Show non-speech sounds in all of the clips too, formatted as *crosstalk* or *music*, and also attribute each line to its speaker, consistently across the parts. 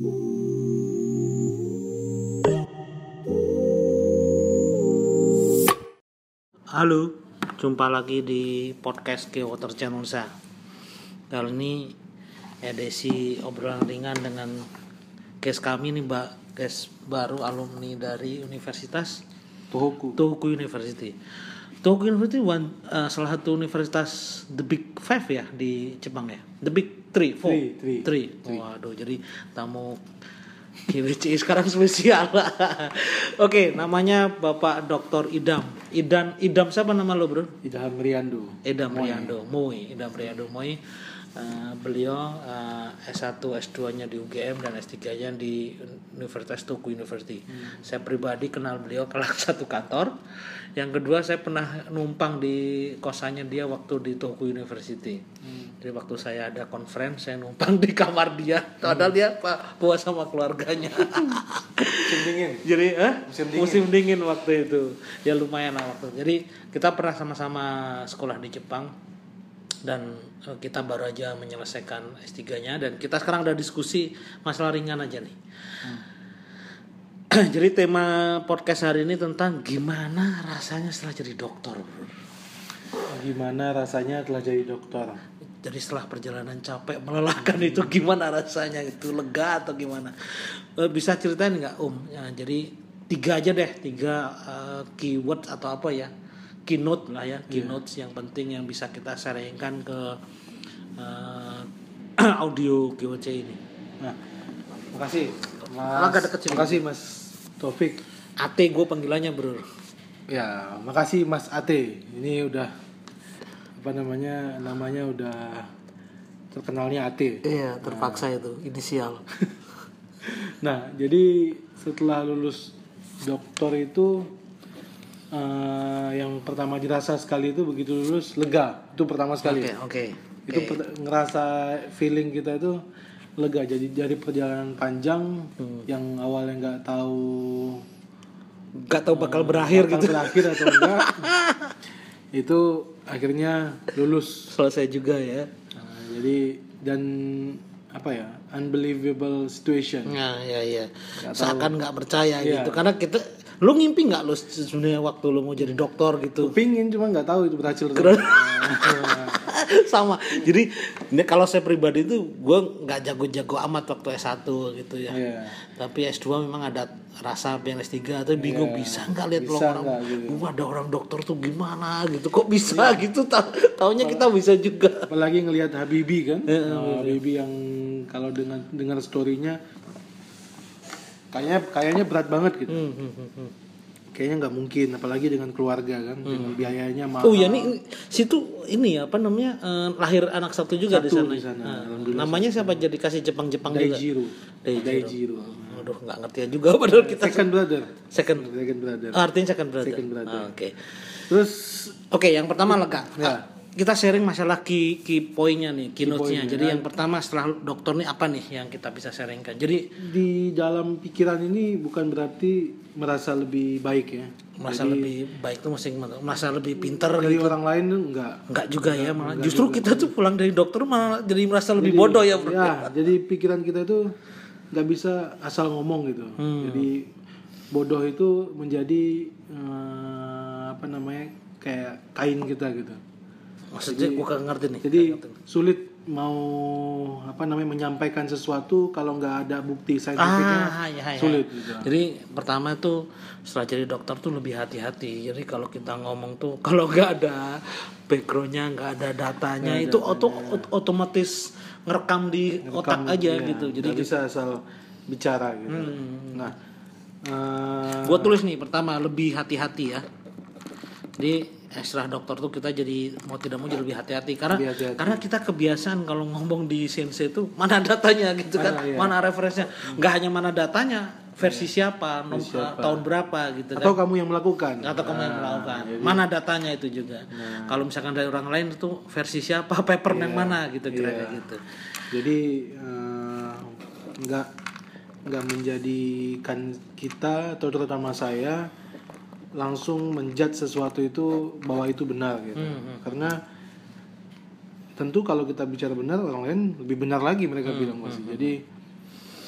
Speaker 1: Halo, jumpa lagi di podcast Ke Water Channel saya. Kali ini edisi obrolan ringan dengan guest kami nih Mbak, guest baru alumni dari Universitas
Speaker 2: Tohoku.
Speaker 1: Tohoku University. Tohoku University one, eh, salah satu universitas the big five ya di Jepang ya. The big three, four,
Speaker 2: Three, three.
Speaker 1: Waduh, jadi tamu KWC *laughs* sekarang spesial. *laughs* Oke, namanya Bapak Dr. Idam. Idam, Idam siapa nama lo bro?
Speaker 2: Idham Riando.
Speaker 1: Idam Riando, Moi, Idam Riando Moi. Eh, beliau eh, S1, S2-nya di UGM dan S3-nya di Universitas Toku University. Saya pribadi kenal beliau kalau *laughs* satu kantor. Yang kedua saya pernah numpang di kosannya dia waktu di Toku University. Jadi waktu saya ada conference saya numpang di kamar dia. Padahal dia pak puas sama keluarganya. *laughs*
Speaker 2: Musim dingin.
Speaker 1: Jadi eh?
Speaker 2: Musim
Speaker 1: musim,
Speaker 2: dingin.
Speaker 1: dingin waktu itu. Ya lumayan lah waktu. Jadi kita pernah sama-sama sekolah di Jepang dan eh, kita baru aja menyelesaikan S3-nya dan kita sekarang udah diskusi masalah ringan aja nih. *clears throat* Jadi tema podcast hari ini tentang gimana rasanya setelah jadi dokter.
Speaker 2: Gimana rasanya telah jadi dokter?
Speaker 1: Jadi setelah perjalanan capek melelahkan itu gimana rasanya itu lega atau gimana? Eh, Bisa ceritain nggak Om? Ya, jadi tiga aja deh tiga eh, keyword atau apa ya keynote lah ya keynotes yang penting yang bisa kita sharingkan ke eh, *clears throat* audio GOC ini.
Speaker 2: Nah, makasih. Mas, makasih Mas Taufik.
Speaker 1: AT gue panggilannya bro.
Speaker 2: Ya, makasih Mas Ate. Ini udah apa namanya? Namanya udah terkenalnya Ate.
Speaker 1: Iya terpaksa itu inisial. *laughs*
Speaker 2: Nah, jadi setelah lulus dokter itu eh, yang pertama dirasa sekali itu begitu lulus lega. Itu pertama sekali.
Speaker 1: Oke oke.
Speaker 2: itu per- ngerasa feeling kita itu lega jadi dari perjalanan panjang
Speaker 1: Hmm.
Speaker 2: yang awalnya nggak tahu
Speaker 1: Gak tau bakal berakhir
Speaker 2: bakal
Speaker 1: gitu.
Speaker 2: berakhir atau enggak *laughs* itu akhirnya lulus
Speaker 1: Selesai juga ya.
Speaker 2: Nah, jadi dan apa ya unbelievable situation
Speaker 1: Nah, ya ya.
Speaker 2: Nggak
Speaker 1: Seakan nggak percaya
Speaker 2: Iya.
Speaker 1: gitu. Karena kita lu ngimpi nggak lu sebenarnya waktu lu mau jadi dokter gitu.
Speaker 2: pingin cuma nggak tahu itu berhasil *laughs*
Speaker 1: Sama. Jadi ini kalau saya pribadi itu gue nggak jago-jago amat waktu S1 gitu ya.
Speaker 2: Iya.
Speaker 1: Tapi S2 memang ada rasa pengen S3 atau bingung bisa nggak lihat
Speaker 2: Bisa
Speaker 1: orang
Speaker 2: nggak gitu.
Speaker 1: "Wah, ada orang dokter tuh gimana gitu. Kok bisa gitu Ta- taunya kita bisa juga.
Speaker 2: apalagi ngelihat Habibi kan
Speaker 1: Iya,
Speaker 2: Nah, Habibi yang kalau dengan dengar storynya kayaknya kayaknya berat banget gitu
Speaker 1: Hmm, hmm, hmm, hmm.
Speaker 2: kayaknya nggak mungkin apalagi dengan keluarga kan dengan biayanya mahal
Speaker 1: Oh ya ini situ ini ya, apa namanya eh, lahir anak satu juga di
Speaker 2: Satu
Speaker 1: sana.
Speaker 2: di sana,
Speaker 1: Nah, namanya siapa jadi kasih Jepang-Jepang juga?
Speaker 2: Daijiro
Speaker 1: Daijiro.
Speaker 2: Daijiro
Speaker 1: Aduh nggak ngerti juga *laughs* padahal kita
Speaker 2: second brother
Speaker 1: second
Speaker 2: second brother
Speaker 1: artinya second brother.
Speaker 2: Second brother.
Speaker 1: Ah, Oke.
Speaker 2: terus
Speaker 1: Oke, yang pertama lega.
Speaker 2: Ya.
Speaker 1: Ah, Kita sharing masalah key key poinnya nih, keynote-nya. Jadi yang pertama setelah dokter nih apa nih yang kita bisa sharingkan? Jadi
Speaker 2: di dalam pikiran ini bukan berarti merasa lebih baik ya
Speaker 1: merasa lebih baik tuh masing merasa lebih pinter
Speaker 2: dari
Speaker 1: gitu.
Speaker 2: orang lain tuh enggak
Speaker 1: Enggak juga ya, malah justru kita tuh pulang dari dokter malah jadi merasa lebih bodoh ya, Bro.
Speaker 2: ya jadi pikiran kita itu nggak bisa asal ngomong gitu
Speaker 1: Hmm.
Speaker 2: jadi bodoh itu menjadi eh, apa namanya kayak kain kita gitu
Speaker 1: Maksudnya gua kagak ngerti nih.
Speaker 2: jadi sulit mau apa namanya menyampaikan sesuatu kalau nggak ada bukti saintifiknya
Speaker 1: Ah, ya, ya.
Speaker 2: sulit gitu
Speaker 1: Jadi pertama tuh setelah jadi dokter tuh lebih hati-hati. Jadi kalau kita ngomong tuh *laughs* kalau nggak ada backgroundnya, nggak ada datanya, itu auto ot- otomatis ngerekam di otak aja
Speaker 2: Iya,
Speaker 1: gitu. Jadi
Speaker 2: bisa asal bicara gitu
Speaker 1: Hmm.
Speaker 2: nah eh,
Speaker 1: Gue tulis nih pertama lebih hati-hati ya. Jadi setelah dokter tuh kita jadi mau tidak mau jadi lebih hati-hati karena
Speaker 2: Lebih hati-hati.
Speaker 1: karena kita kebiasaan kalau ngomong di sensei itu mana datanya *laughs* gitu kan,
Speaker 2: Mana, iya.
Speaker 1: mana referensinya, nggak hanya mana datanya, versi siapa, nom- tahun berapa gitu kan.
Speaker 2: atau kamu yang melakukan
Speaker 1: Atau kamu yang
Speaker 2: Nah,
Speaker 1: melakukan. Mana datanya itu juga. Kalau misalkan dari orang lain itu versi siapa, *laughs* paper yang mana gitu kira-kira gitu.
Speaker 2: jadi eh, nggak nggak menjadikan kita atau terutama saya langsung menjudge sesuatu itu bahwa itu benar gitu
Speaker 1: Hmm,
Speaker 2: karena tentu kalau kita bicara benar orang lain lebih benar lagi mereka
Speaker 1: Hmm,
Speaker 2: bilang pasti jadi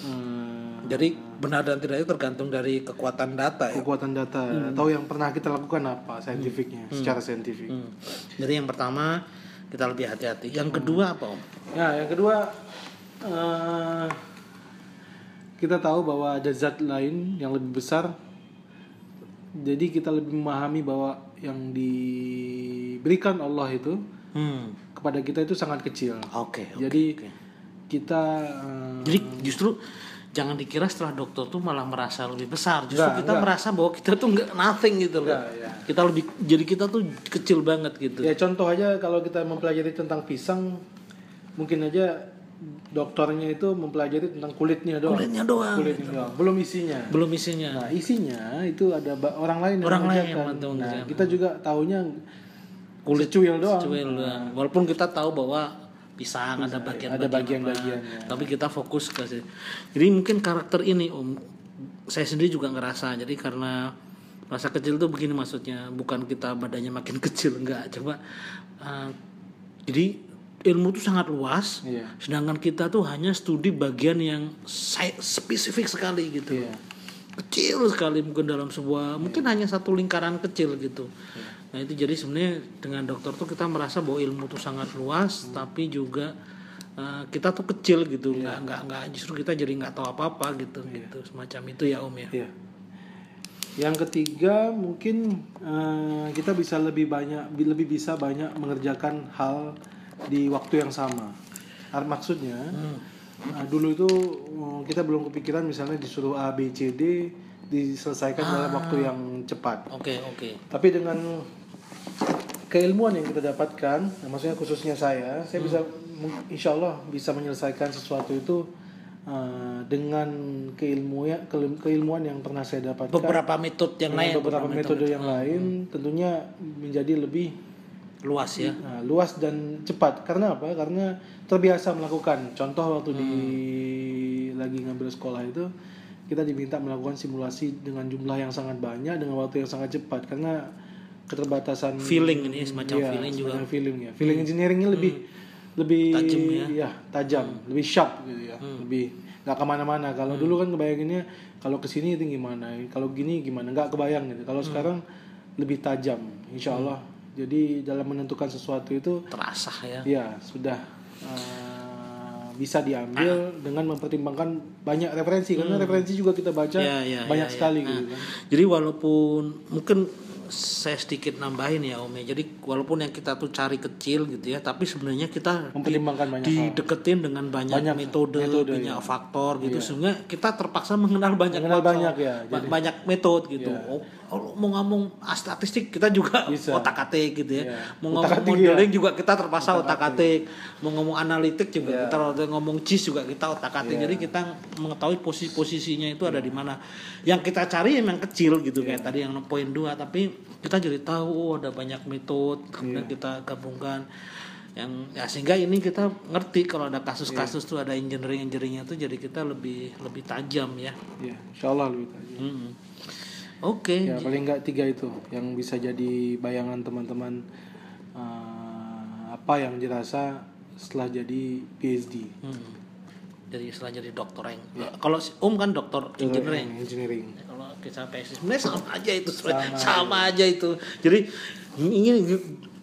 Speaker 2: eh,
Speaker 1: Jadi benar dan tidak itu tergantung dari kekuatan data ya.
Speaker 2: kekuatan data atau yang pernah kita lakukan apa saintifiknya secara saintifik.
Speaker 1: Hmm. Jadi yang pertama kita lebih hati-hati. Yang kedua apa om?
Speaker 2: Ya, yang kedua eh, kita tahu bahwa ada zat lain yang lebih besar. Jadi kita lebih memahami bahwa yang diberikan Allah itu
Speaker 1: Hmm.
Speaker 2: kepada kita itu sangat kecil.
Speaker 1: Oke. oke,
Speaker 2: Jadi
Speaker 1: oke.
Speaker 2: kita eh,
Speaker 1: Jadi justru jangan dikira setelah dokter tuh malah merasa lebih besar. Justru
Speaker 2: Enggak,
Speaker 1: kita
Speaker 2: enggak.
Speaker 1: merasa bahwa kita tuh nggak nothing gitu loh.
Speaker 2: Enggak, ya.
Speaker 1: Kita lebih jadi kita tuh kecil banget gitu.
Speaker 2: ya contoh aja kalau kita mempelajari tentang pisang, mungkin aja dokternya itu mempelajari tentang kulitnya doang.
Speaker 1: Kulitnya doang.
Speaker 2: Kulitnya doang, belum isinya.
Speaker 1: Belum isinya.
Speaker 2: Nah, isinya itu ada orang lain yang
Speaker 1: Orang lain yang
Speaker 2: Nah, kita juga taunya
Speaker 1: Kulit
Speaker 2: secuil doang.
Speaker 1: Cuil doang. Walaupun kita tahu bahwa pisang ada bagian
Speaker 2: ada bagian-bagiannya.
Speaker 1: Tapi kita fokus ke situ. Jadi mungkin karakter ini Om saya sendiri juga ngerasa. Jadi karena rasa kecil tuh begini maksudnya, bukan kita badannya makin *laughs* kecil enggak, coba eh, jadi ilmu itu sangat luas.
Speaker 2: Iya.
Speaker 1: Sedangkan kita tuh hanya studi bagian yang spesifik sekali gitu.
Speaker 2: Iya.
Speaker 1: Kecil sekali mungkin dalam sebuah mungkin hanya satu lingkaran kecil gitu. Nah, itu jadi sebenarnya dengan dokter tuh kita merasa bahwa ilmu tuh sangat luas tapi juga uh, kita tuh kecil gitu. nggak nggak nggak justru kita jadi nggak tahu apa-apa gitu gitu semacam itu ya Om ya.
Speaker 2: Iya. Yang ketiga mungkin eh, kita bisa lebih banyak bi- lebih bisa banyak mengerjakan hal di waktu yang sama. Maksudnya eh, dulu itu eh, kita belum kepikiran misalnya disuruh A B C D diselesaikan dalam waktu yang cepat.
Speaker 1: Oke, oke.
Speaker 2: Tapi dengan keilmuan yang kita dapatkan, nah, maksudnya khususnya saya, saya bisa mung- insya Allah bisa menyelesaikan sesuatu itu uh, dengan keilmuan keilmuan yang pernah saya dapatkan.
Speaker 1: Beberapa metode yang lain
Speaker 2: beberapa metode yang lain, tentunya menjadi lebih
Speaker 1: luas ya.
Speaker 2: uh, luas dan cepat. Karena apa? Karena terbiasa melakukan. Contoh waktu di lagi ngambil sekolah itu kita diminta melakukan simulasi dengan jumlah yang sangat banyak dengan waktu yang sangat cepat karena keterbatasan
Speaker 1: Feeling ini semacam
Speaker 2: Iya,
Speaker 1: feeling juga.
Speaker 2: semacam feeling ya. Feeling engineeringnya lebih lebih
Speaker 1: Tajam ya. Hmm.
Speaker 2: ya, tajam, lebih sharp gitu ya. Lebih nggak ke mana-mana. Kalau dulu kan kebayanginnya kalau ke sini itu gimana, kalau gini gimana, nggak kebayang gitu.
Speaker 1: Hmm.
Speaker 2: Kalau sekarang lebih tajam, insya Allah. Jadi dalam menentukan sesuatu itu
Speaker 1: Terasa ya.
Speaker 2: ya sudah uh, bisa diambil dengan mempertimbangkan banyak referensi karena referensi juga kita baca
Speaker 1: Hmm. Ya, ya,
Speaker 2: banyak
Speaker 1: ya, ya.
Speaker 2: sekali
Speaker 1: Nah,
Speaker 2: gitu kan.
Speaker 1: Jadi walaupun mungkin saya sedikit nambahin ya Om ya. Jadi walaupun yang kita tuh cari kecil gitu ya, tapi sebenarnya kita
Speaker 2: Mempertimbangkan banyak hal.
Speaker 1: dideketin dengan banyak,
Speaker 2: Banyak
Speaker 1: metode,
Speaker 2: metode,
Speaker 1: banyak
Speaker 2: ya.
Speaker 1: faktor gitu sehingga kita terpaksa mengenal banyak
Speaker 2: Mengenal
Speaker 1: faktor,
Speaker 2: banyak, ya.
Speaker 1: ba- banyak metode gitu. Oh, oh, mau ngomong ah, statistik kita juga
Speaker 2: Bisa.
Speaker 1: otak atik gitu ya.
Speaker 2: Iya.
Speaker 1: Mau
Speaker 2: Otak-atik,
Speaker 1: ngomong modeling juga kita terpaksa otak atik. Mau ngomong analitik juga
Speaker 2: Iya.
Speaker 1: kita ngomong cheese juga kita otak atik. Jadi kita mengetahui posisi posisinya itu ada di mana. Yang kita cari emang kecil gitu kayak tadi yang poin dua tapi kita jadi tahu oh, ada banyak metode kemudian kita gabungkan yang ya sehingga ini kita ngerti kalau ada kasus-kasus tuh ada engineering engineeringnya tuh jadi kita lebih lebih tajam ya.
Speaker 2: Ya, insya Allah lebih tajam.
Speaker 1: Hmm. Oke.
Speaker 2: Ya paling nggak tiga itu yang bisa jadi bayangan teman-teman uh, apa yang dirasa setelah jadi PhD.
Speaker 1: Hmm. Jadi setelah jadi dokter yang kalau si Om kan dokter engineering.
Speaker 2: Engineering.
Speaker 1: Kalau kita PSI sebenarnya sama aja itu sebenarnya. sama, aja itu jadi ini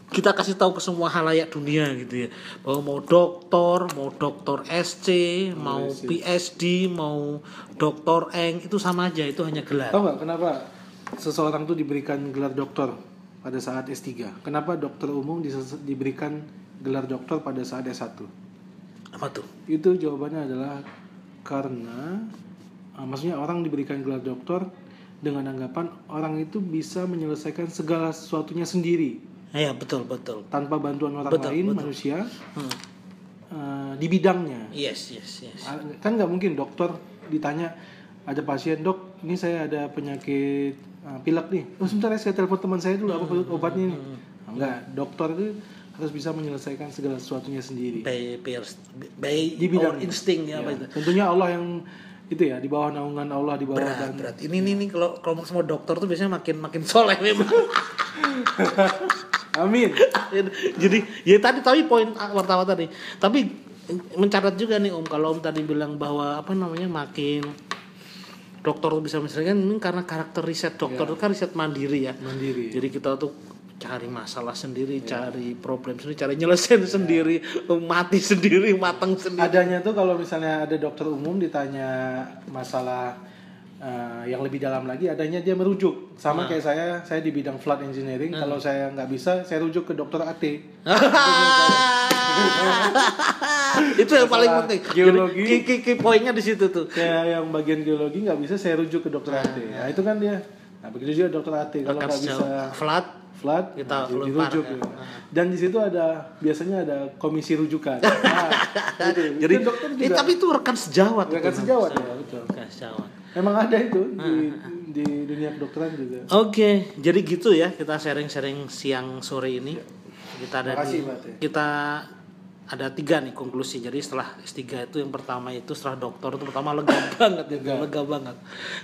Speaker 1: kita kasih tahu ke semua halayak dunia gitu ya bahwa mau doktor mau doktor SC mau PhD mau doktor Eng itu sama aja itu hanya gelar
Speaker 2: Tahu nggak kenapa seseorang tuh diberikan gelar doktor pada saat S3? Kenapa dokter umum diberikan gelar doktor pada saat S1?
Speaker 1: apa tuh
Speaker 2: Itu jawabannya adalah karena uh, maksudnya orang diberikan gelar doktor dengan anggapan orang itu bisa menyelesaikan segala sesuatunya sendiri
Speaker 1: ya betul betul
Speaker 2: tanpa bantuan orang
Speaker 1: Betul,
Speaker 2: lain
Speaker 1: betul.
Speaker 2: manusia
Speaker 1: Hmm.
Speaker 2: uh, di bidangnya.
Speaker 1: yes yes yes
Speaker 2: Ah, Kan nggak mungkin dokter ditanya ada pasien dok ini saya ada penyakit uh, pilek nih. Oh sebentar ya saya telepon teman saya dulu apa obatnya nih. Nah, Enggak, dokter itu harus bisa menyelesaikan segala sesuatunya sendiri.
Speaker 1: by peers by
Speaker 2: Di bidang-
Speaker 1: our instinct ya, apa
Speaker 2: Ya,
Speaker 1: itu
Speaker 2: Tentunya Allah yang itu ya di bawah naungan Allah di bawah
Speaker 1: berat
Speaker 2: dan
Speaker 1: berat. Ini ini, ini kalau kalau semua dokter tuh biasanya makin makin soleh memang. *laughs*
Speaker 2: Amin.
Speaker 1: jadi ya tadi tapi poin pertama tadi. Tapi mencatat juga nih om kalau om tadi bilang bahwa apa namanya makin dokter tuh bisa menyelesaikan ini karena karakter riset. Dokter itu kan riset mandiri ya.
Speaker 2: Mandiri.
Speaker 1: Jadi kita tuh cari masalah sendiri cari problem sendiri cari nyelesain sendiri mati sendiri matang sendiri.
Speaker 2: Adanya tuh kalau misalnya ada dokter umum ditanya masalah eh, yang lebih dalam lagi adanya dia merujuk. Sama kayak saya saya di bidang flood engineering kalau saya nggak bisa saya rujuk ke dokter AT *laughs*
Speaker 1: itu yang paling penting.
Speaker 2: geologi.
Speaker 1: Jadi, key, key poinnya di situ tuh.
Speaker 2: Kayak yang bagian geologi nggak bisa saya rujuk ke dokter AT nah itu kan dia. Nah begitu juga dokter AT kalau nggak bisa
Speaker 1: flat
Speaker 2: flat
Speaker 1: Kita
Speaker 2: nah, dirujuk
Speaker 1: ya.
Speaker 2: gitu. dan di situ ada biasanya ada komisi rujukan *laughs* nah, itu.
Speaker 1: jadi
Speaker 2: Itu dokter
Speaker 1: eh,
Speaker 2: juga
Speaker 1: tapi itu rekan sejawat
Speaker 2: rekan
Speaker 1: itu,
Speaker 2: sejawat ya betul
Speaker 1: rekan sejawat
Speaker 2: emang ada itu di di dunia kedokteran juga
Speaker 1: Oke, jadi gitu ya kita sharing-sharing siang sore ini. Kita ada
Speaker 2: Makasih,
Speaker 1: di- kita ada tiga nih konklusi. Jadi setelah S3 itu yang pertama itu setelah dokter itu pertama lega *coughs* banget ya, lega. banget.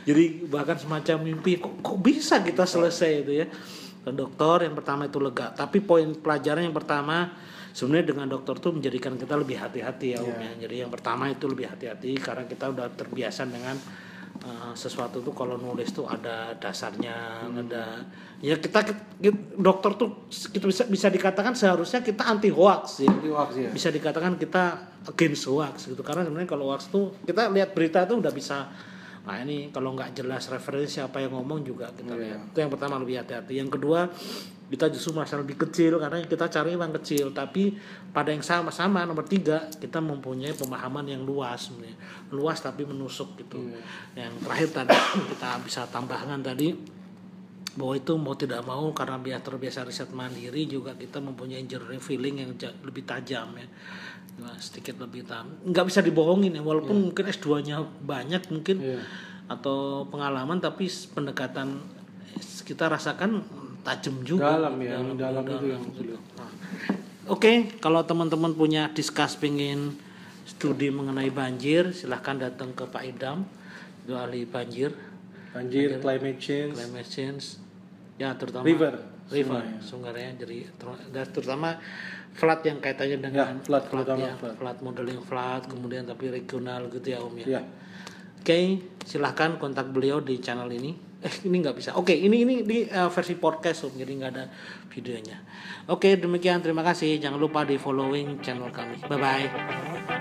Speaker 1: Jadi bahkan semacam mimpi kok, kok bisa kita selesai itu ya. Ke dokter yang pertama itu lega. Tapi poin pelajaran yang pertama sebenarnya dengan dokter tuh menjadikan kita lebih hati-hati ya Om ya. Jadi yang pertama itu lebih hati-hati karena kita udah terbiasa dengan uh, sesuatu tuh kalau nulis tuh ada dasarnya, ada ya kita, kita- dokter tuh kita bisa bisa dikatakan seharusnya kita anti hoax ya.
Speaker 2: Anti hoax ya
Speaker 1: Bisa dikatakan kita against hoax gitu karena sebenarnya kalau hoax tuh kita lihat berita tuh udah bisa Nah ini kalau nggak jelas referensi apa yang ngomong juga kita
Speaker 2: Iya.
Speaker 1: lihat. Itu yang pertama lebih hati-hati. Yang kedua kita justru merasa lebih kecil karena yang kita cari memang kecil. Tapi pada yang sama-sama nomor tiga kita mempunyai pemahaman yang luas, sebenarnya. luas tapi menusuk gitu.
Speaker 2: Iya.
Speaker 1: Yang terakhir tadi kita bisa tambahkan tadi bahwa itu mau tidak mau karena biar terbiasa riset mandiri juga kita mempunyai engineering feeling yang lebih tajam ya. Nah, sedikit lebih tajam. Nggak bisa dibohongin ya walaupun mungkin S2 nya banyak mungkin
Speaker 2: Iya.
Speaker 1: atau pengalaman tapi pendekatan kita rasakan tajam juga.
Speaker 2: Dalam ya yang dalam itu yang sulit
Speaker 1: Nah, Oke, kalau teman-teman punya diskus pengen studi mengenai banjir, silahkan datang ke Pak Idam, itu ahli banjir,
Speaker 2: banjir. climate change.
Speaker 1: Climate change, ya terutama
Speaker 2: River,
Speaker 1: river, sungainya, jadi ter- dan terutama flood yang kaitannya dengan
Speaker 2: Ya, flood, terutama
Speaker 1: ya,
Speaker 2: flood.
Speaker 1: flood modeling flood, kemudian tapi regional gitu ya Om ya.
Speaker 2: ya
Speaker 1: Oke, silahkan kontak beliau di channel ini. Eh, ini nggak bisa. Oke, ini ini di eh, versi podcast, Om. Jadi nggak ada videonya. Oke, demikian. Terima kasih. Jangan lupa di following channel kami. Bye bye.